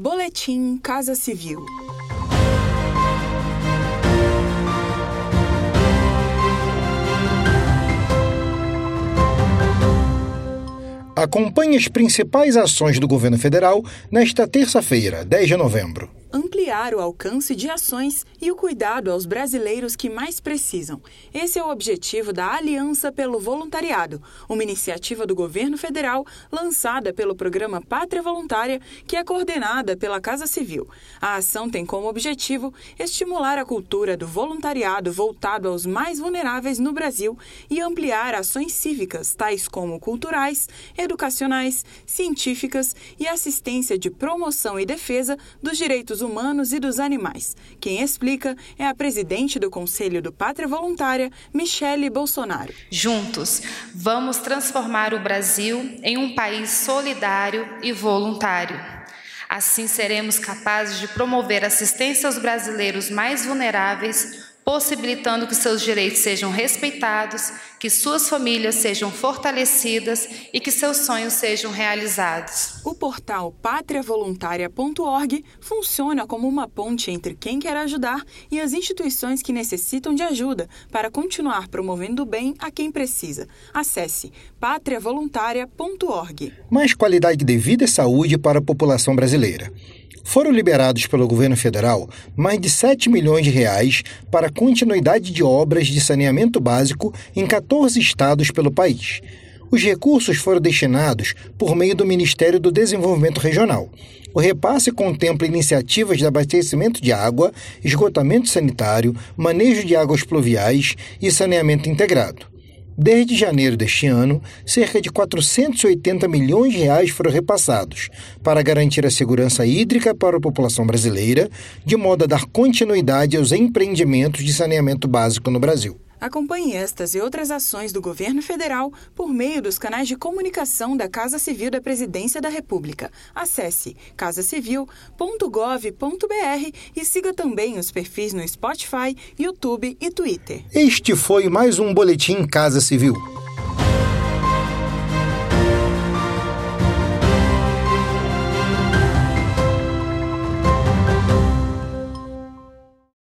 Boletim Casa Civil. Acompanhe as principais ações do governo federal nesta terça-feira, 10 de novembro ampliar o alcance de ações e o cuidado aos brasileiros que mais precisam. Esse é o objetivo da Aliança pelo Voluntariado, uma iniciativa do governo federal lançada pelo programa Pátria Voluntária, que é coordenada pela Casa Civil. A ação tem como objetivo estimular a cultura do voluntariado voltado aos mais vulneráveis no Brasil e ampliar ações cívicas, tais como culturais, educacionais, científicas e assistência de promoção e defesa dos direitos direitos humanos e dos animais. Quem explica é a presidente do Conselho do Pátria Voluntária, Michele Bolsonaro. Juntos, vamos transformar o Brasil em um país solidário e voluntário. Assim seremos capazes de promover assistência aos brasileiros mais vulneráveis possibilitando que seus direitos sejam respeitados, que suas famílias sejam fortalecidas e que seus sonhos sejam realizados. O portal patriavoluntaria.org funciona como uma ponte entre quem quer ajudar e as instituições que necessitam de ajuda para continuar promovendo o bem a quem precisa. Acesse patriavoluntaria.org. Mais qualidade de vida e saúde para a população brasileira foram liberados pelo governo federal mais de 7 milhões de reais para continuidade de obras de saneamento básico em 14 estados pelo país. Os recursos foram destinados por meio do Ministério do Desenvolvimento Regional. O repasse contempla iniciativas de abastecimento de água, esgotamento sanitário, manejo de águas pluviais e saneamento integrado. Desde janeiro deste ano, cerca de 480 milhões de reais foram repassados para garantir a segurança hídrica para a população brasileira, de modo a dar continuidade aos empreendimentos de saneamento básico no Brasil. Acompanhe estas e outras ações do governo federal por meio dos canais de comunicação da Casa Civil da Presidência da República. Acesse casacivil.gov.br e siga também os perfis no Spotify, YouTube e Twitter. Este foi mais um Boletim Casa Civil.